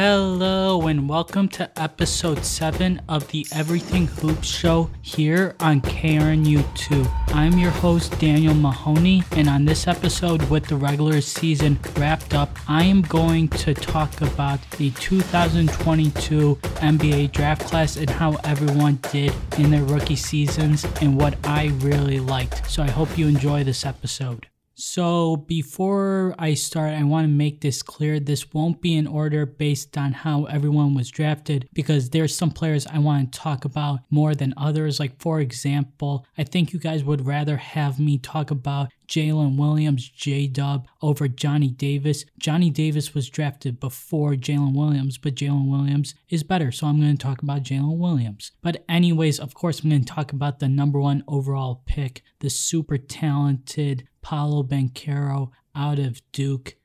Hello, and welcome to episode 7 of the Everything Hoops Show here on KRNU2. I'm your host, Daniel Mahoney, and on this episode, with the regular season wrapped up, I am going to talk about the 2022 NBA draft class and how everyone did in their rookie seasons and what I really liked. So I hope you enjoy this episode. So, before I start, I want to make this clear. This won't be in order based on how everyone was drafted because there's some players I want to talk about more than others. Like, for example, I think you guys would rather have me talk about Jalen Williams, J Dub, over Johnny Davis. Johnny Davis was drafted before Jalen Williams, but Jalen Williams is better. So I'm going to talk about Jalen Williams. But, anyways, of course, I'm going to talk about the number one overall pick, the super talented Paolo Banchero out of Duke.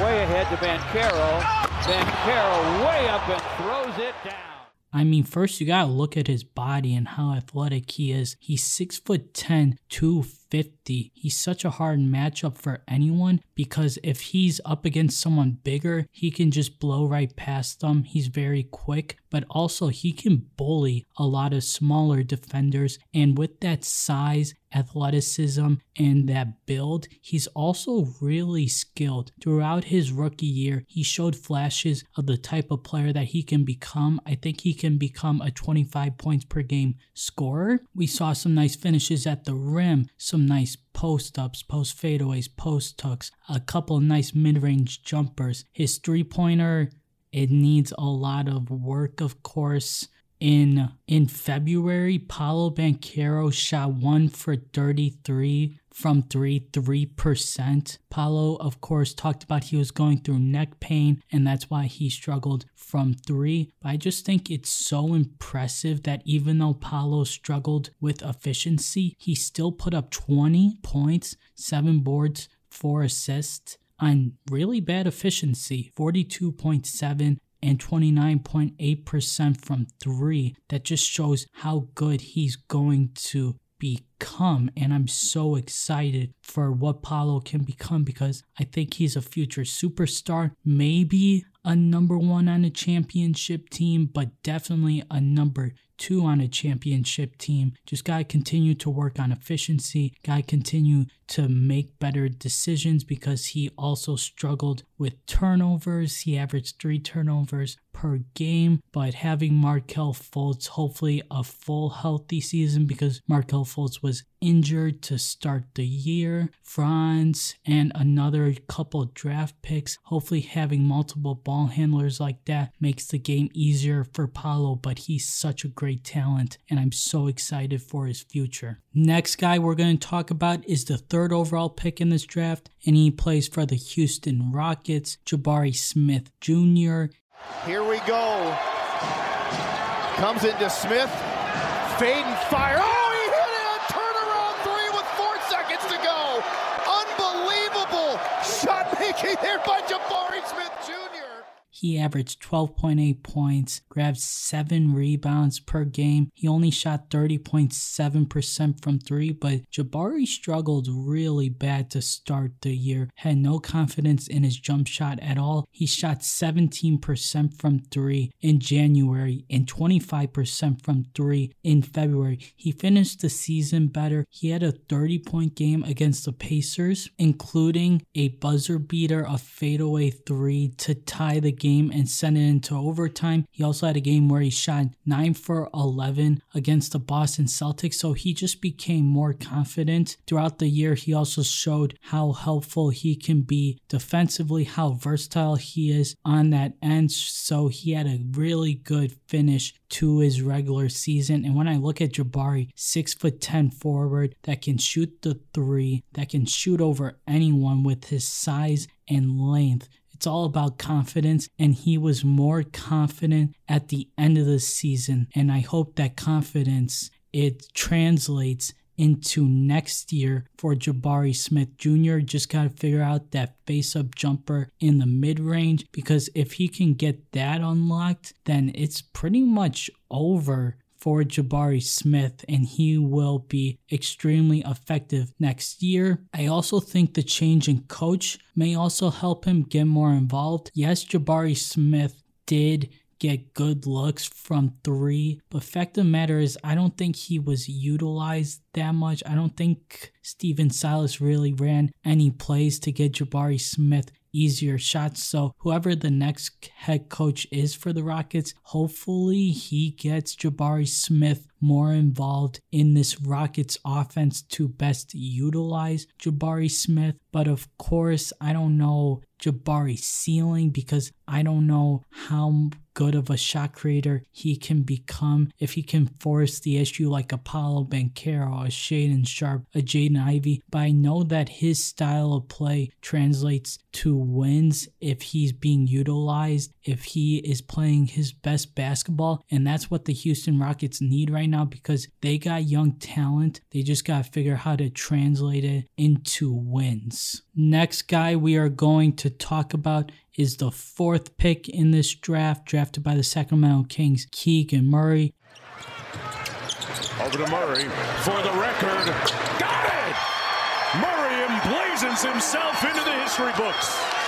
Way ahead to Banchero. Banchero way up and throws it down. I mean, first you gotta look at his body and how athletic he is. He's six foot ten, two 50. He's such a hard matchup for anyone because if he's up against someone bigger, he can just blow right past them. He's very quick, but also he can bully a lot of smaller defenders. And with that size, athleticism, and that build, he's also really skilled. Throughout his rookie year, he showed flashes of the type of player that he can become. I think he can become a 25 points per game scorer. We saw some nice finishes at the rim, some some nice post ups, post fadeaways, post tucks, a couple nice mid range jumpers. His three pointer, it needs a lot of work, of course. In in February, Paolo Banchero shot one for 33 from three, 3%. Paolo, of course, talked about he was going through neck pain and that's why he struggled from three. But I just think it's so impressive that even though Paolo struggled with efficiency, he still put up 20 points, seven boards, four assists on really bad efficiency 42.7 and 29.8% from three. That just shows how good he's going to become. And I'm so excited for what Paolo can become because I think he's a future superstar. Maybe a number one on a championship team, but definitely a number two on a championship team. Just got to continue to work on efficiency, got to continue to make better decisions because he also struggled with turnovers. He averaged three turnovers per game, but having Markelle Fultz, hopefully a full healthy season because Markelle Fultz was injured to start the year. Franz and another couple draft picks. Hopefully, having multiple ball handlers like that makes the game easier for Paolo, but he's such a great talent, and I'm so excited for his future. Next guy we're going to talk about is the third overall pick in this draft, and he plays for the Houston Rockets, Jabari Smith Jr. Here we go. Comes into Smith. Fade and fire. Oh, he hit it! A turnaround three with four seconds to go. Unbelievable shot making there by Jabari Smith Jr. He averaged 12.8 points, grabbed 7 rebounds per game. He only shot 30.7% from 3, but Jabari struggled really bad to start the year. Had no confidence in his jump shot at all. He shot 17% from 3 in January and 25% from 3 in February. He finished the season better. He had a 30 point game against the Pacers, including a buzzer beater, a fadeaway 3 to tie the game game and sent it into overtime. He also had a game where he shot 9 for 11 against the Boston Celtics, so he just became more confident. Throughout the year, he also showed how helpful he can be defensively, how versatile he is on that end. So he had a really good finish to his regular season. And when I look at Jabari, six foot ten forward that can shoot the three, that can shoot over anyone with his size and length. It's all about confidence, and he was more confident at the end of the season. And I hope that confidence it translates into next year for Jabari Smith Jr. Just got to figure out that face up jumper in the mid range because if he can get that unlocked, then it's pretty much over for Jabari Smith, and he will be extremely effective next year. I also think the change in coach may also help him get more involved. Yes, Jabari Smith did get good looks from three. But fact of the matter is, I don't think he was utilized that much. I don't think Stephen Silas really ran any plays to get Jabari Smith easier shots. So whoever the next head coach is for the Rockets, hopefully he gets Jabari Smith more involved in this Rockets offense to best utilize Jabari Smith. But of course, I don't know Jabari's ceiling because I don't know how good of a shot creator he can become if he can force the issue like a Paolo Banchero, a Shaedon Sharpe, a Jaden Ivey. But I know that his style of play translates to wins if he's being utilized, if he is playing his best basketball. And that's what the Houston Rockets need right now because they got young talent. They just got to figure out how to translate it into wins. Next guy we are going to talk about is the fourth pick in this draft, drafted by the Sacramento Kings, Keegan Murray. Over to Murray for the record. Got it! Murray emblazons himself into the history books.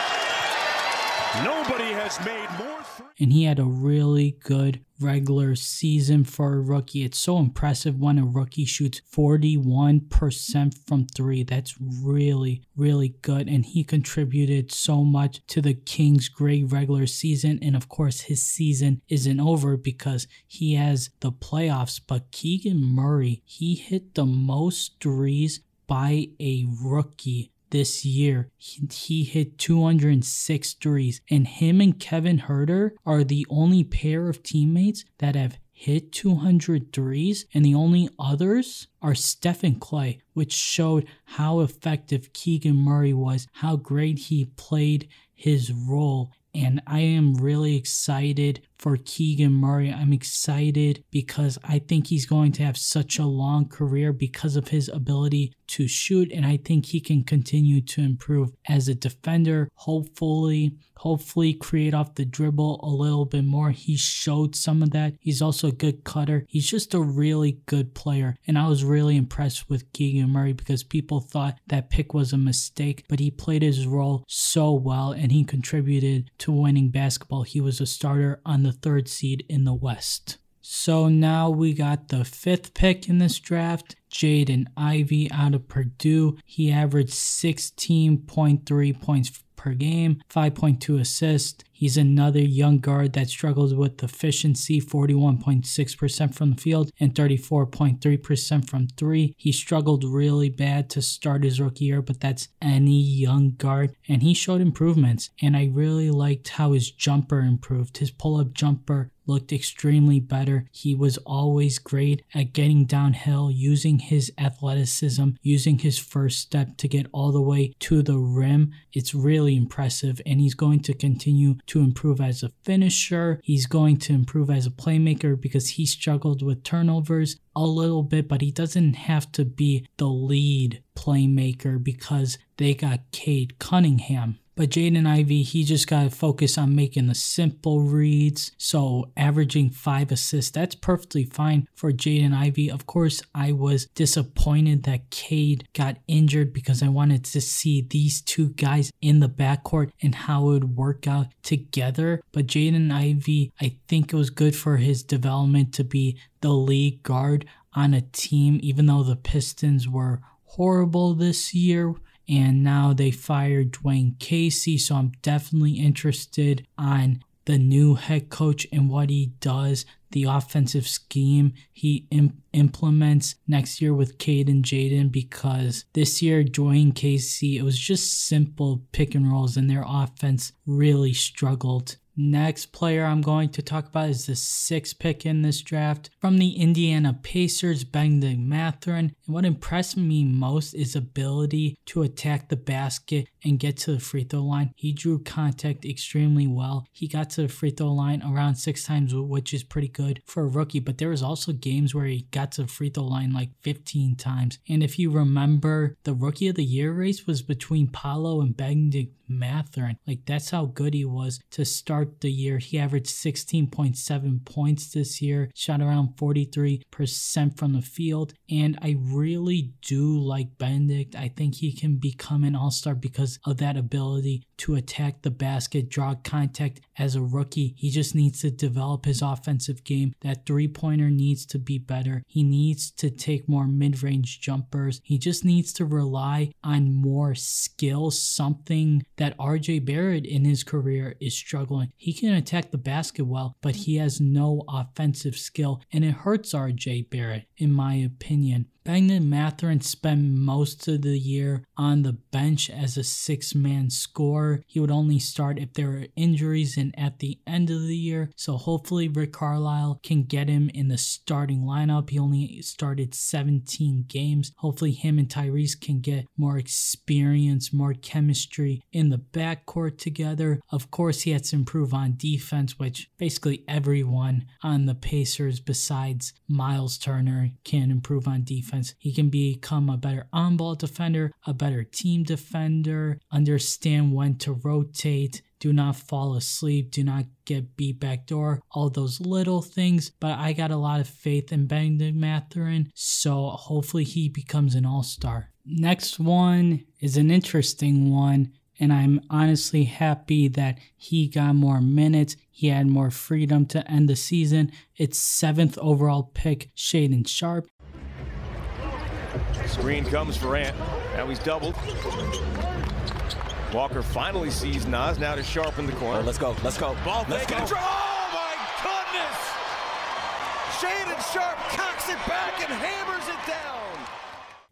Nobody has made more. Th- and he had a really good regular season for a rookie. It's so impressive when a rookie shoots 41% from three. That's really, really good. And he contributed so much to the Kings' great regular season. And of course, his season isn't over because he has the playoffs. But Keegan Murray, he hit the most threes by a rookie this year. He, he, hit 206 threes, and him and Kevin Huerter are the only pair of teammates that have hit 200 threes, and the only others are Steph Klay, which showed how effective Keegan Murray was, how great he played his role. And I am really excited for Keegan Murray. I'm excited because I think he's going to have such a long career because of his ability to shoot, and I think he can continue to improve as a defender. Hopefully, hopefully create off the dribble a little bit more. He showed some of that. He's also a good cutter. He's just a really good player, and I was really impressed with Keegan Murray because people thought that pick was a mistake, but he played his role so well and he contributed to winning basketball. He was a starter on the third seed in the West. So now we got the fifth pick in this draft, Jaden Ivey out of Purdue. He averaged 16.3 points per game, 5.2 assists. He's another young guard that struggles with efficiency, 41.6% from the field and 34.3% from three. He struggled really bad to start his rookie year, but that's any young guard. And he showed improvements. And I really liked how his jumper improved. His pull up jumper looked extremely better. He was always great at getting downhill, using his athleticism, using his first step to get all the way to the rim. It's really impressive, and he's going to continue to improve as a finisher. He's going to improve as a playmaker because he struggled with turnovers a little bit, but he doesn't have to be the lead playmaker because they got Cade Cunningham. But Jaden Ivey, he just got to focus on making the simple reads. So averaging five assists, that's perfectly fine for Jaden Ivey. Of course, I was disappointed that Cade got injured because I wanted to see these two guys in the backcourt and how it would work out together. But Jaden Ivey, I think it was good for his development to be the lead guard on a team, even though the Pistons were horrible this year and now they fired Dwayne Casey. So I'm definitely interested on the new head coach and what he does, the offensive scheme he imp- implements next year with Cade and Jaden because this year Dwayne Casey, it was just simple pick and rolls and their offense really struggled Next player I'm going to talk about is the sixth pick in this draft from the Indiana Pacers, Bennedict Mathurin. And what impressed me most is ability to attack the basket and get to the free throw line. He drew contact extremely well. He got to the free throw line around six times, which is pretty good for a rookie. But there was also games where he got to the free throw line like 15 times. And if you remember, the rookie of the year race was between Paolo and Bennedict Mathurin. Like that's how good he was to start start the year. He averaged 16.7 points this year, shot around 43% from the field. And I really do like Bennedict. I think he can become an all star because of that ability to attack the basket, draw contact as a rookie. He just needs to develop his offensive game. That three pointer needs to be better. He needs to take more mid range jumpers. He just needs to rely on more skill, something that RJ Barrett in his career is struggling. He can attack the basket well, but he has no offensive skill, and it hurts RJ Barrett, in my opinion. Bennedict Mathurin spent most of the year on the bench as a six man scorer. He would only start if there were injuries and at the end of the year. So hopefully Rick Carlisle can get him in the starting lineup. He only started 17 games. Hopefully him and Tyrese can get more experience, more chemistry in the backcourt together. Of course, he has to improve on defense, which basically everyone on the Pacers besides Miles Turner can improve on defense. He can become a better on ball defender, a better team defender, understand when to rotate, do not fall asleep, do not get beat back door, all those little things. But I got a lot of faith in Bennedict Mathurin, so hopefully he becomes an all star. Next one is an interesting one and I'm honestly happy that he got more minutes. He had more freedom to end the season. It's seventh overall pick, Shaedon Sharpe. Screen comes for Ant. Now he's doubled. Walker finally sees Nas. Now to sharpen the corner. Oh, let's go. Let's go. Ball let's go. Oh my goodness! Shaedon Sharpe cocks it back and hammers it down.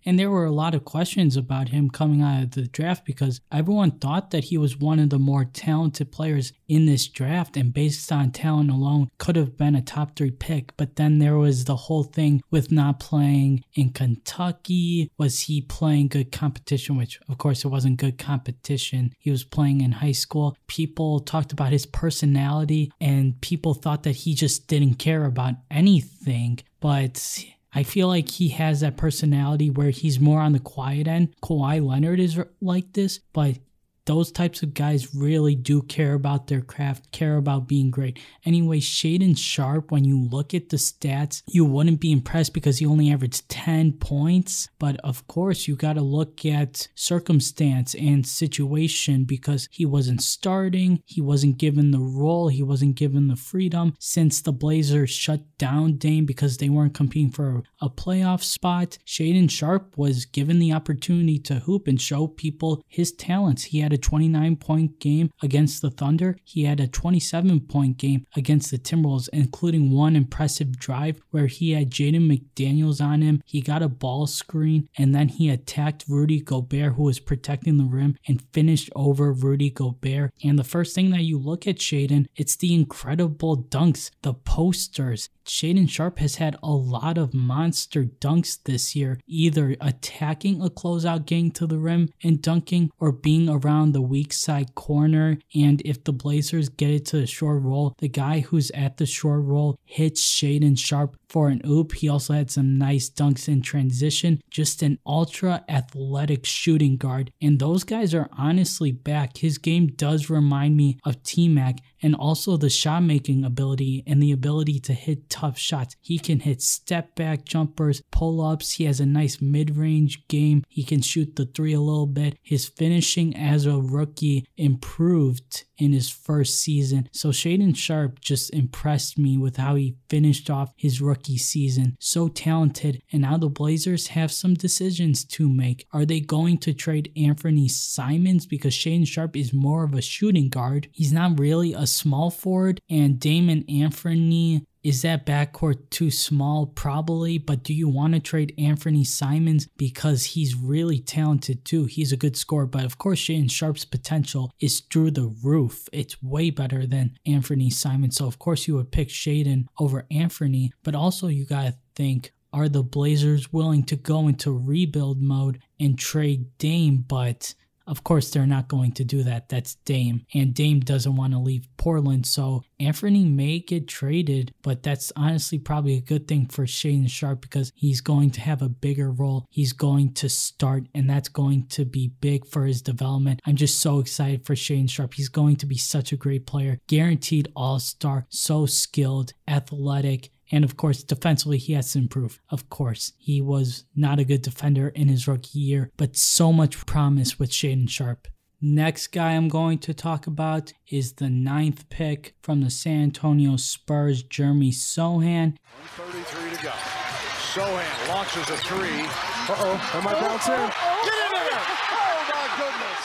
And there were a lot of questions about him coming out of the draft because everyone thought that he was one of the more talented players in this draft and based on talent alone could have been a top three pick. But then there was the whole thing with not playing in Kentucky. Was he playing good competition? Which, of course, it wasn't good competition. He was playing in high school. People talked about his personality and people thought that he just didn't care about anything. But I feel like he has that personality where he's more on the quiet end. Kawhi Leonard is like this, but those types of guys really do care about their craft, care about being great. Anyway, Shaedon Sharpe, when you look at the stats, you wouldn't be impressed because he only averaged 10 points. But of course, you got to look at circumstance and situation because he wasn't starting, he wasn't given the role, he wasn't given the freedom. Since the Blazers shut down Dame because they weren't competing for a playoff spot, Shaedon Sharpe was given the opportunity to hoop and show people his talents. He had had a 29 point game against the Thunder. He had a 27 point game against the Timberwolves, including one impressive drive where he had Jaden McDaniels on him. He got a ball screen and then he attacked Rudy Gobert, who was protecting the rim, and finished over Rudy Gobert. And the first thing that you look at Shaedon, it's the incredible dunks, the posters. Shaedon Sharpe has had a lot of monster dunks this year, either attacking a closeout, gang to the rim and dunking, or being around the weak side corner. And if the Blazers get it to the short roll, the guy who's at the short roll hits Shaedon Sharpe for an oop. He also had some nice dunks in transition. Just an ultra athletic shooting guard. And those guys are honestly back. His game does remind me of T Mac and also the shot making ability and the ability to hit tough shots. He can hit step back jumpers, pull ups. He has a nice mid range game. He can shoot the three a little bit. His finishing as a rookie improved in his first season. So Shaedon Sharpe just impressed me with how he finished off his rookie season. So talented. And now the Blazers have some decisions to make. Are they going to trade Anthony Simons because Shaedon Sharpe is more of a shooting guard? He's not really a small forward. And Damon Anthony is that backcourt too small? Probably, but do you want to trade Anthony Simons because he's really talented too? He's a good scorer, but of course, Shaedon Sharpe's potential is through the roof. It's way better than Anthony Simons. So, of course, you would pick Shaedon over Anthony, but also you got to think are the Blazers willing to go into rebuild mode and trade Dame? But Of course, they're not going to do that. That's Dame. And Dame doesn't want to leave Portland. So Anthony may get traded, but that's honestly probably a good thing for Shaedon Sharpe because he's going to have a bigger role. He's going to start, and that's going to be big for his development. I'm just so excited for Shaedon Sharpe. He's going to be such a great player, guaranteed all star, so skilled, athletic, and of course, defensively, he has to improve. Of course, he was not a good defender in his rookie year, but so much promise with Shaedon Sharpe. Next guy I'm going to talk about is the ninth pick from the San Antonio Spurs, Jeremy Sochan. 133 to go. Sochan launches a three. Uh-oh, am I bouncing? Oh, oh, oh. Get in there! Oh my goodness!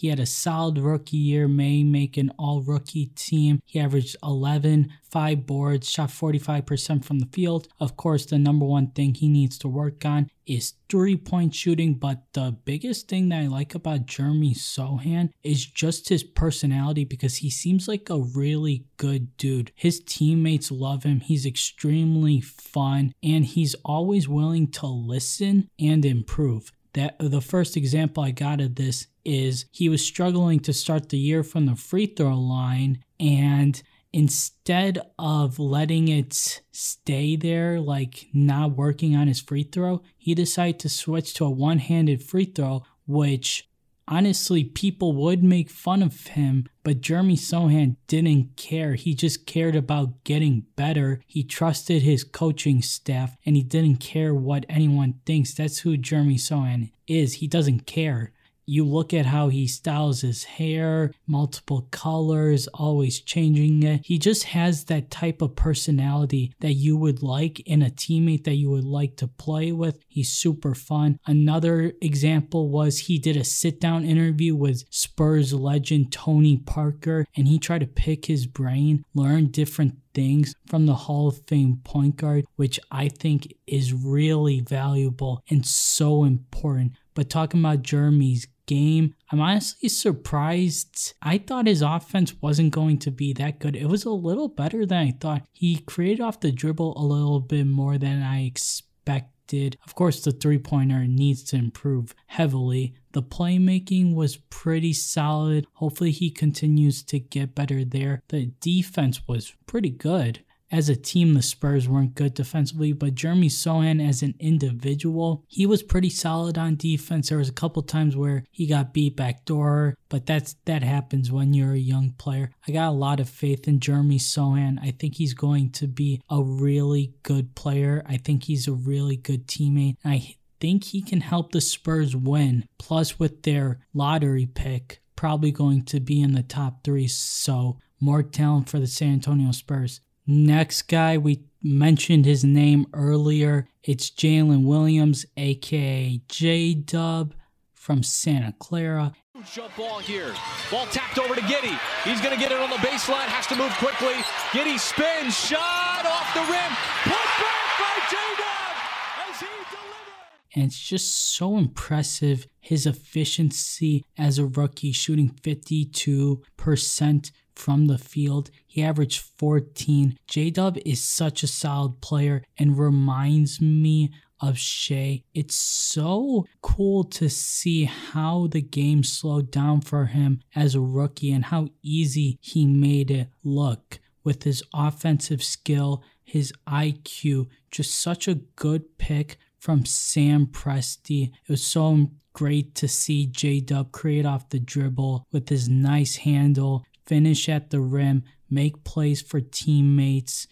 He had a solid rookie year, may make an all rookie team. He averaged 11, 5 boards, shot 45% from the field. Of course, the number one thing he needs to work on is three point shooting, but the biggest thing that I like about Jeremy Sochan is just his personality because he seems like a really good dude. His teammates love him, he's extremely fun, and he's always willing to listen and improve that the first example I got of this is he was struggling to start the year from the free throw line and instead of letting it stay there like not working on his free throw he decided to switch to a one-handed free throw which honestly people would make fun of him but jeremy Sochan didn't care. He just cared about getting better. He trusted his coaching staff and he didn't care what anyone thinks. That's who jeremy Sochan is. He doesn't care you look at how he styles his hair, multiple colors, always changing it. He just has that type of personality that you would like in a teammate that you would like to play with. He's super fun. Another example was he did a sit down interview with Spurs legend Tony Parker and he tried to pick his brain, learn different things from the Hall of Fame point guard, which I think is really valuable and so important. But talking about Jeremy's game. I'm honestly surprised. I thought his offense wasn't going to be that good. It was a little better than I thought. He created off the dribble a little bit more than I expected. Of course, the three pointer needs to improve heavily. The playmaking was pretty solid. Hopefully, he continues to get better there. The defense was pretty good as a team, the Spurs weren't good defensively, but Jeremy Sochan as an individual, he was pretty solid on defense. There was a couple times where he got beat back door, but that's that happens when you're a young player. I got a lot of faith in Jeremy Sochan. I think he's going to be a really good player. I think he's a really good teammate. I think he can help the Spurs win. Plus, with their lottery pick, probably going to be in the top three. So, more talent for the San Antonio Spurs. Next guy, we mentioned his name earlier. It's Jalen Williams, aka J Dub from Santa Clara. Jump ball here. Ball tapped over to Giddey. He's going to get it on the baseline. Has to move quickly. Giddey spins. Shot off the rim. Put back by J Dub as he delivers. And it's just so impressive his efficiency as a rookie, shooting 52% from the field. He averaged 14. J Dub is such a solid player and reminds me of Shai. It's so cool to see how the game slowed down for him as a rookie and how easy he made it look with his offensive skill, his IQ. Just such a good pick from Sam Presti. It was so great to see J Dub create off the dribble with his nice handle, finish at the rim, make plays for teammates,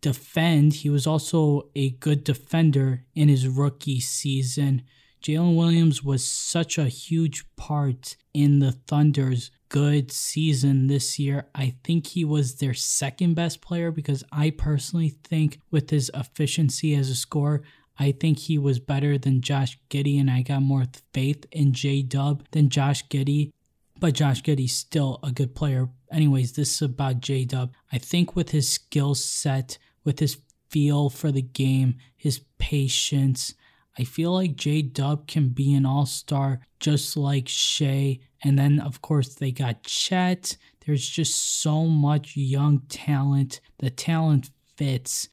defend. He was also a good defender in his rookie season. Jalen Williams was such a huge part in the Thunder's good season this year. I think he was their second best player because I personally think, with his efficiency as a scorer, I think he was better than Josh Giddey, and I got more faith in J Dub than Josh Giddey. But Josh Giddey's still a good player. Anyways, this is about J Dub. I think with his skill set, with his feel for the game, his patience, I feel like J Dub can be an all star just like Shai. And then, of course, they got Chet. There's just so much young talent. The talent fits.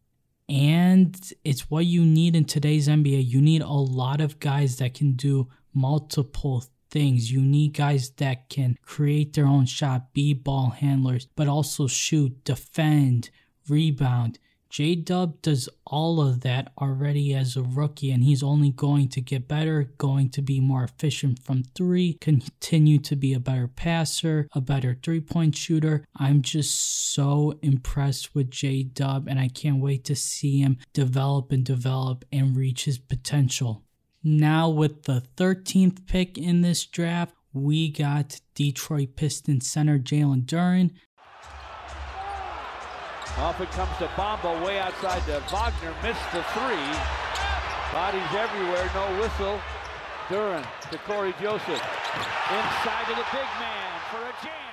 And it's what you need in today's NBA. You need a lot of guys that can do multiple things. You need guys that can create their own shot, be ball handlers, but also shoot, defend, rebound. J Dub does all of that already as a rookie, and he's only going to get better, going to be more efficient from three, continue to be a better passer, a better three point shooter. I'm just so impressed with J Dub, and I can't wait to see him develop and develop and reach his potential. Now, with the 13th pick in this draft, we got Detroit Pistons center Jalen Duren. Off it comes to Bamba, way outside to Wagner, missed the three. Bodies everywhere, no whistle. Duren to Cory Joseph. Inside to the big man for a jam.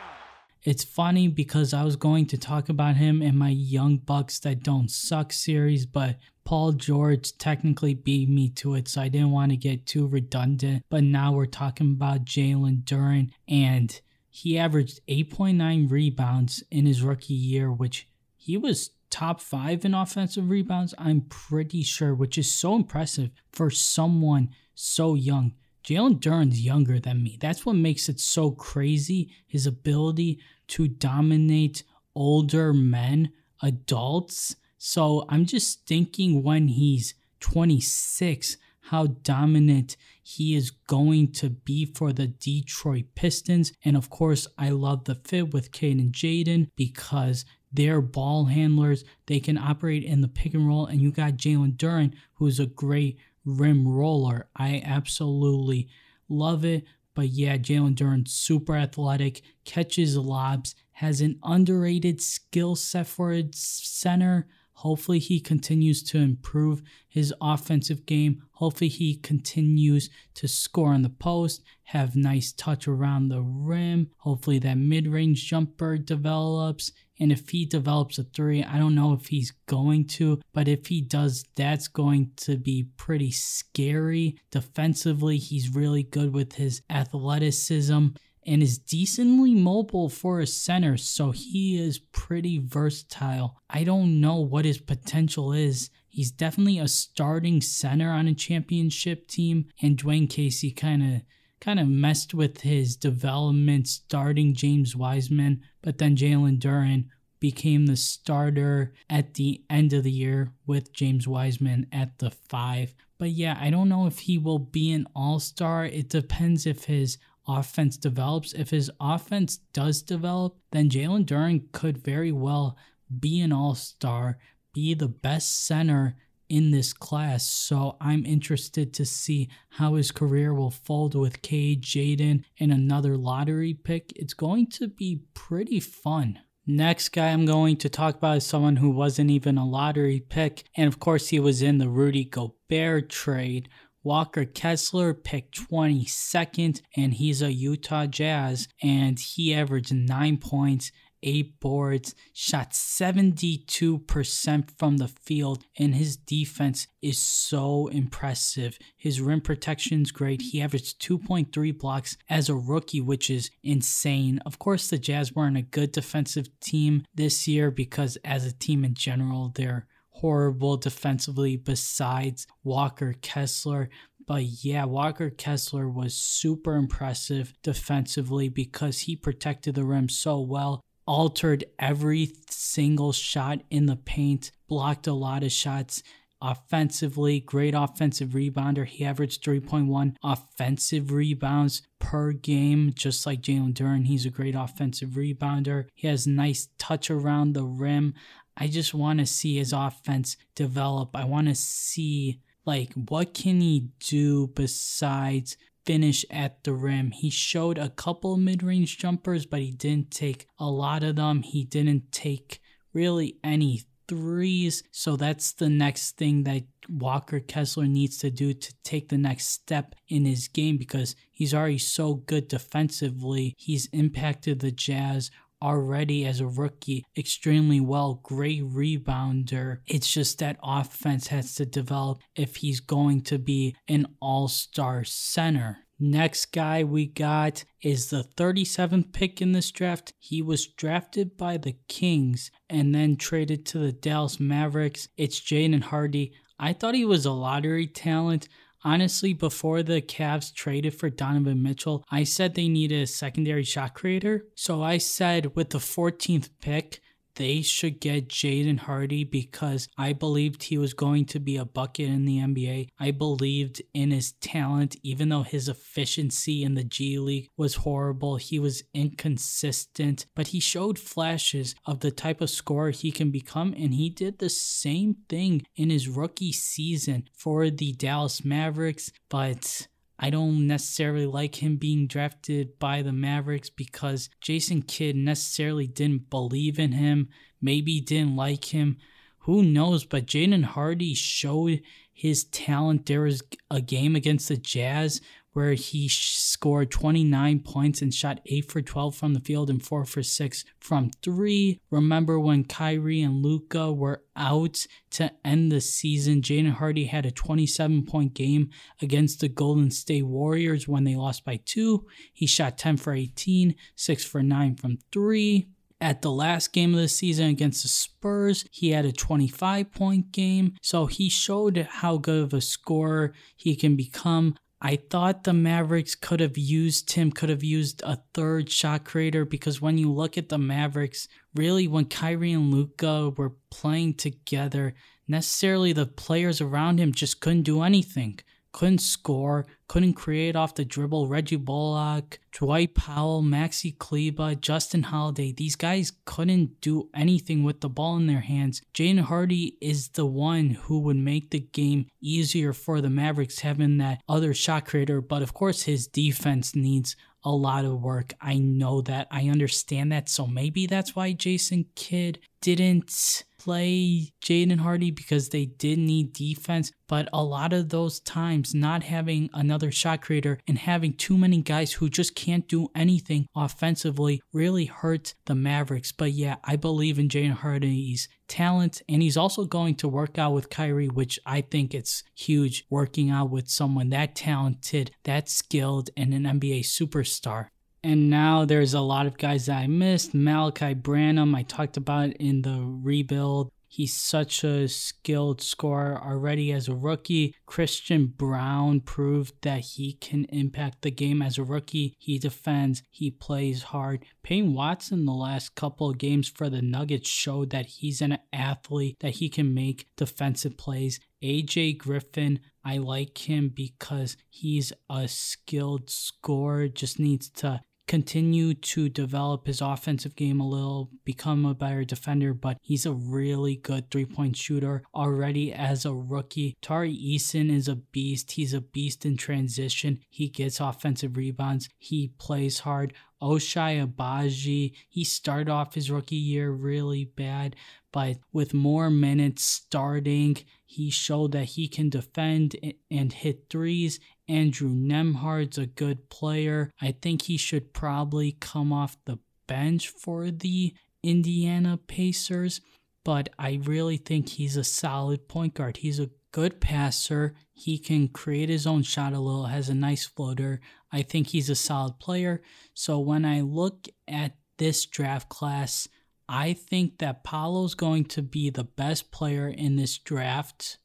It's funny because I was going to talk about him in my Young Bucks That Don't Suck series, but Paul George technically beat me to it, so I didn't want to get too redundant. But now we're talking about Jalen Duren, and he averaged 8.9 rebounds in his rookie year, which he was top five in offensive rebounds, I'm pretty sure, which is so impressive for someone so young. Jalen Duren's younger than me. That's what makes it so crazy. His ability to dominate older men, adults. So I'm just thinking when he's 26, how dominant he is going to be for the Detroit Pistons. And of course, I love the fit with Cade and Jaden because they're ball handlers. They can operate in the pick and roll. And you got Jalen Duren, who's a great rim roller. I absolutely love it. But yeah, Jalen Duren, super athletic, catches lobs, has an underrated skill set for a center. Hopefully, he continues to improve his offensive game. Hopefully, he continues to score on the post, have nice touch around the rim. Hopefully, that mid range jumper develops. And if he develops a three, I don't know if he's going to, but if he does, that's going to be pretty scary. Defensively, he's really good with his athleticism and is decently mobile for a center, so he is pretty versatile. I don't know what his potential is. He's definitely a starting center on a championship team, and Dwayne Casey kind of kind of messed with his development starting James Wiseman, but then Jalen Duren became the starter at the end of the year with James Wiseman at the five. But yeah, I don't know if he will be an all star. It depends if his offense develops. If his offense does develop, then Jalen Duren could very well be an all star, be the best center in this class. So I'm interested to see how his career will fold with Cade, Jaden, and another lottery pick. It's going to be pretty fun. Next guy I'm going to talk about is someone who wasn't even a lottery pick. And of course, he was in the Rudy Gobert trade, Walker Kessler picked 22nd, and he's a Utah Jazz, and he averaged nine points, eight boards, shot 72% from the field, and his defense is so impressive. His rim protection's great. He averaged 2.3 blocks as a rookie, which is insane. Of course, the Jazz weren't a good defensive team this year because, as a team in general, they're horrible defensively besides Walker Kessler. But yeah, Walker Kessler was super impressive defensively because he protected the rim so well, altered every single shot in the paint, blocked a lot of shots. Offensively, great offensive rebounder. He averaged 3.1 offensive rebounds per game, just like Jalen Duren. He's a great offensive rebounder. He has nice touch around the rim. I just want to see his offense develop. I want to see like what can he do besides finish at the rim. He showed a couple mid-range jumpers, but he didn't take a lot of them. He didn't take really any threes. So that's the next thing that Walker Kessler needs to do to take the next step in his game because he's already so good defensively. He's impacted the Jazz already as a rookie extremely well, great rebounder. It's just that offense has to develop if he's going to be an all star center. Next guy we got is the 37th pick in this draft. He was drafted by the Kings and then traded to the Dallas Mavericks. It's Jaden Hardy. I thought he was a lottery talent. Honestly, before the Cavs traded for Donovan Mitchell, I said they needed a secondary shot creator. So I said with the 14th pick, they should get Jaden Hardy because I believed he was going to be a bucket in the NBA. I believed in his talent, even though his efficiency in the G League was horrible. He was inconsistent, but he showed flashes of the type of scorer he can become, and he did the same thing in his rookie season for the Dallas Mavericks. But I don't necessarily like him being drafted by the Mavericks because Jason Kidd necessarily didn't believe in him, maybe didn't like him. Who knows? But Jaden Hardy showed his talent. There was a game against the Jazz where he scored 29 points and shot 8 for 12 from the field and 4 for 6 from 3. Remember when Kyrie and Luka were out to end the season? Jaden Hardy had a 27 point game against the Golden State Warriors when they lost by 2. He shot 10 for 18, 6 for 9 from 3. At the last game of the season against the Spurs, he had a 25 point game. So he showed how good of a scorer he can become. I thought the Mavericks could have used him, could have used a third shot creator because when you look at the Mavericks, really when Kyrie and Luka were playing together, necessarily the players around him just couldn't do anything couldn't score, couldn't create off the dribble. Reggie Bullock, Dwight Powell, Maxi Kleber, Justin Holiday, these guys couldn't do anything with the ball in their hands. Jaden Hardy is the one who would make the game easier for the Mavericks having that other shot creator, but of course his defense needs a lot of work. I know that. I understand that. So maybe that's why Jason Kidd didn't play Jaden Hardy because they did need defense. But a lot of those times, not having another shot creator and having too many guys who just can't do anything offensively really hurt the Mavericks. But yeah, I believe in Jaden Hardy's talent, and he's also going to work out with Kyrie, which I think it's huge working out with someone that talented, that skilled, and an NBA superstar. And now there's a lot of guys that I missed. Malachi Branham, I talked about in the rebuild. He's such a skilled scorer already as a rookie. Christian Braun proved that he can impact the game as a rookie. He defends, he plays hard. Payne Watson, the last couple of games for the Nuggets, showed that he's an athlete, that he can make defensive plays. AJ Griffin, I like him because he's a skilled scorer, just needs to continue to develop his offensive game a little, become a better defender, but he's a really good three point shooter already as a rookie. Tari Eason is a beast. He's a beast in transition. He gets offensive rebounds, he plays hard. Ochai Agbaji, he started off his rookie year really bad, but with more minutes starting, he showed that he can defend and hit threes Andrew Nembhard's a good player. I think he should probably come off the bench for the Indiana Pacers, but I really think he's a solid point guard. He's a good passer. He can create his own shot a little, has a nice floater. I think he's a solid player. So when I look at this draft class, I think that Paolo's going to be the best player in this draft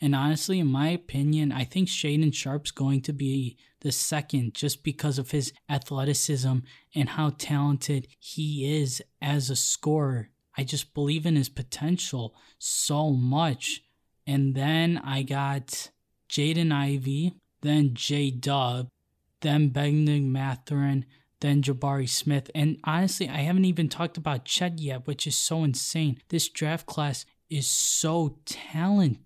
and honestly, in my opinion, I think Shaedon Sharpe's going to be the second just because of his athleticism and how talented he is as a scorer. I just believe in his potential so much. And then I got Jaden Ivey, then J Dub, then Bennedict Mathurin, then Jabari Smith. And honestly, I haven't even talked about Chet yet, which is so insane. This draft class is so talented.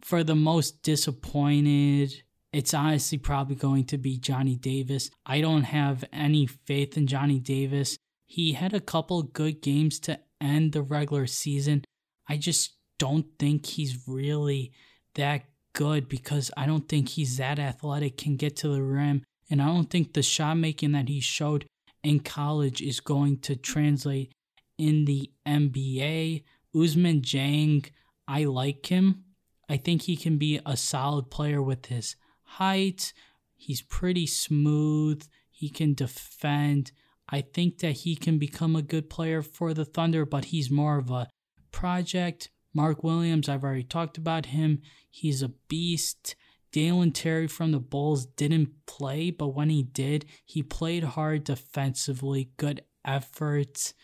For the most disappointed, it's honestly probably going to be Johnny Davis. I don't have any faith in Johnny Davis. He had a couple good games to end the regular season. I just don't think he's really that good because I don't think he's that athletic, can get to the rim. And I don't think the shot making that he showed in college is going to translate in the NBA. Ousmane Dieng, I like him. I think he can be a solid player with his height. He's pretty smooth. He can defend. I think that he can become a good player for the Thunder, but he's more of a project. Mark Williams, I've already talked about him. He's a beast. Dalen Terry from the Bulls didn't play, but when he did, he played hard defensively, good efforts.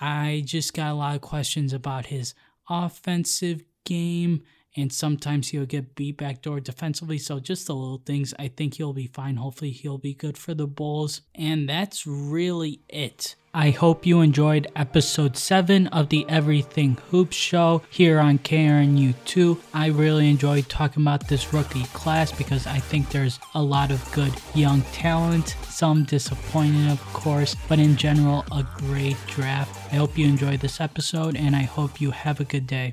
I just got a lot of questions about his offensive game, and sometimes he'll get beat backdoor defensively. So, just the little things. I think he'll be fine. Hopefully, he'll be good for the Bulls. And that's really it. I hope you enjoyed episode 7 of the Everything Hoops show here on KRNU2. I really enjoyed talking about this rookie class because I think there's a lot of good young talent, some disappointing, of course, but in general, a great draft. I hope you enjoyed this episode and I hope you have a good day.